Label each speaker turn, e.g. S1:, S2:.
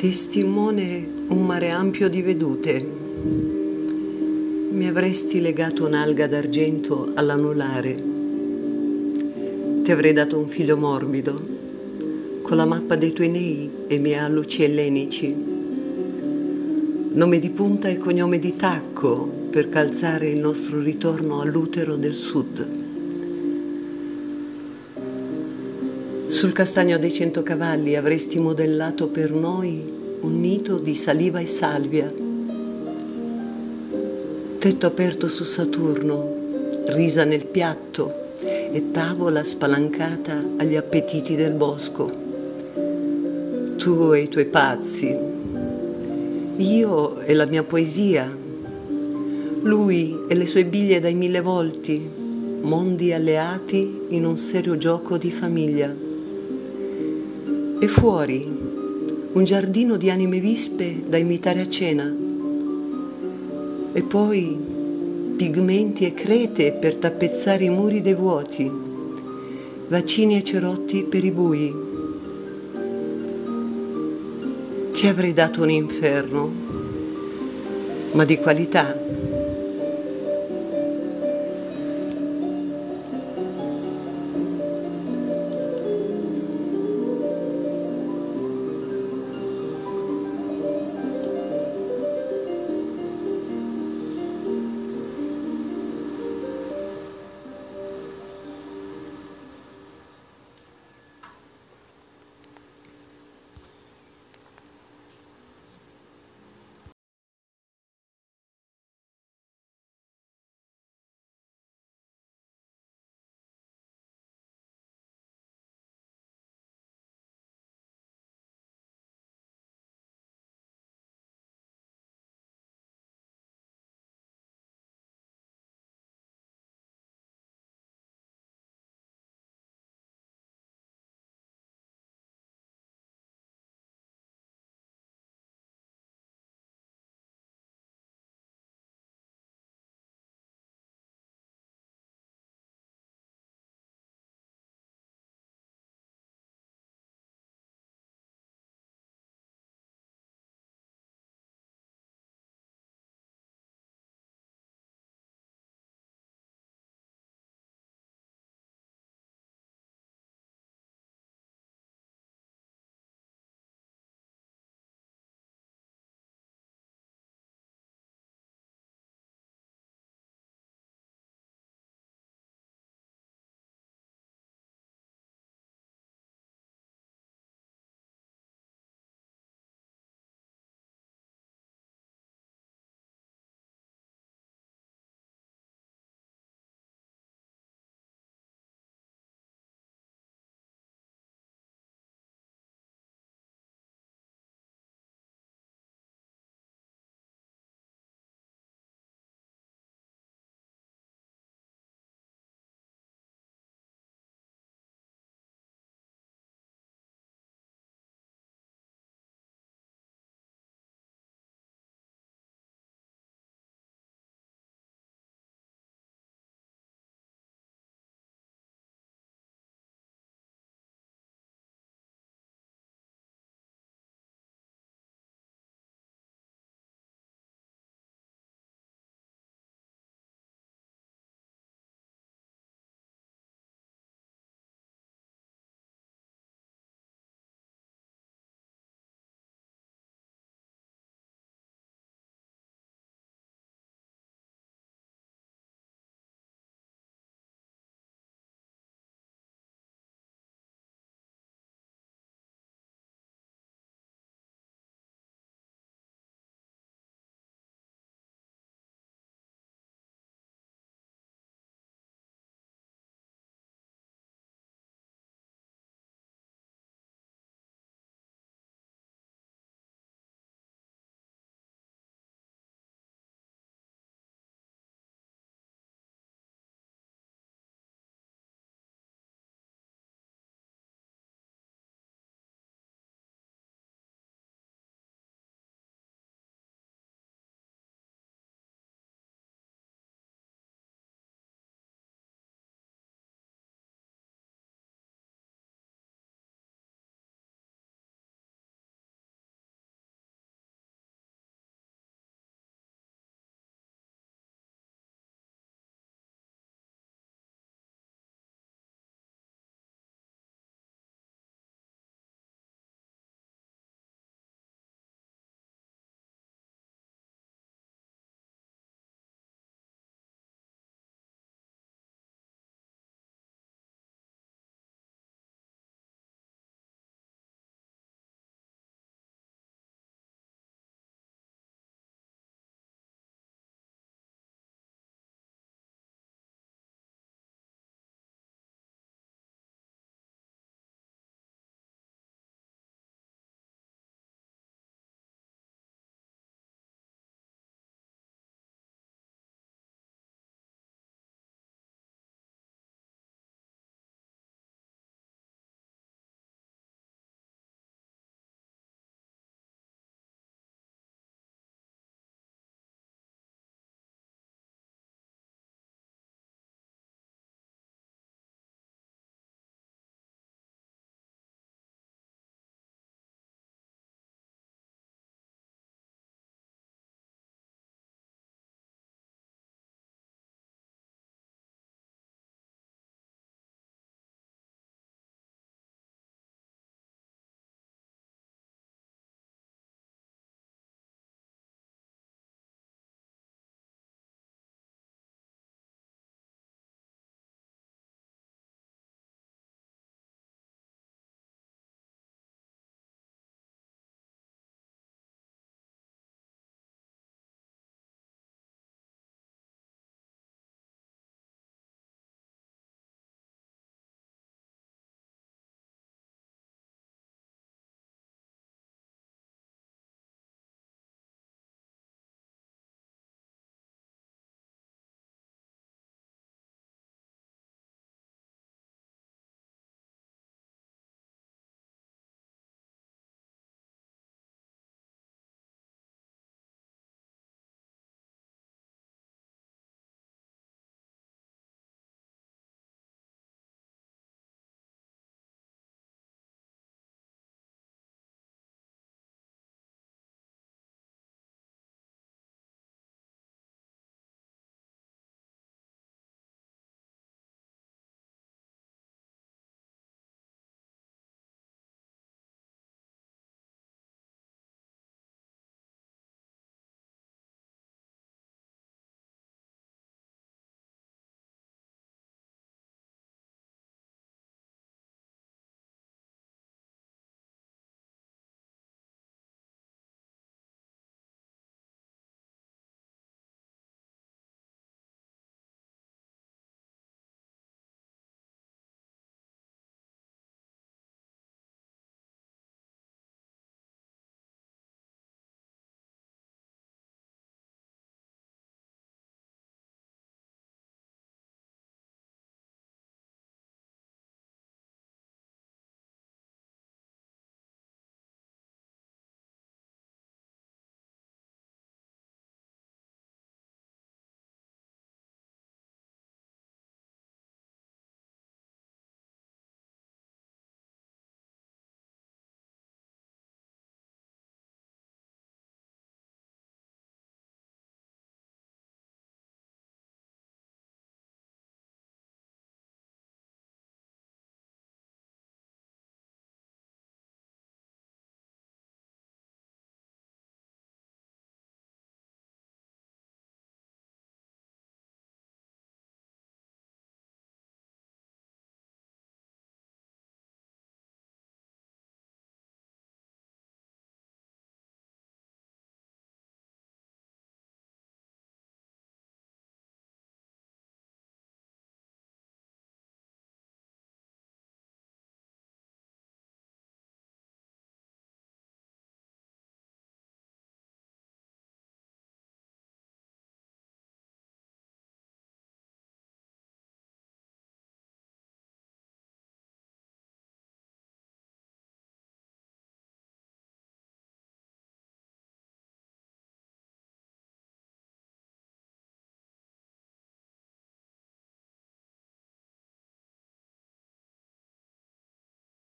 S1: Testimone un mare ampio di vedute. Mi avresti legato un'alga d'argento all'anulare. Ti avrei dato un figlio morbido con la mappa dei tuoi nei e i miei alluci ellenici. Nome di punta e cognome di tacco per calzare il nostro ritorno all'utero del sud. Sul castagno dei cento cavalli avresti modellato per noi un nido di saliva e salvia. Tetto aperto su Saturno, risa nel piatto e tavola spalancata agli appetiti del bosco. Tu e i tuoi pazzi, io e la mia poesia, lui e le sue biglie dai mille volti, mondi alleati in un serio gioco di famiglia. E fuori un giardino di anime vispe da imitare a cena. E poi pigmenti e crete per tappezzare i muri dei vuoti, vaccini e cerotti per i bui. Ti avrei dato un inferno, ma di qualità.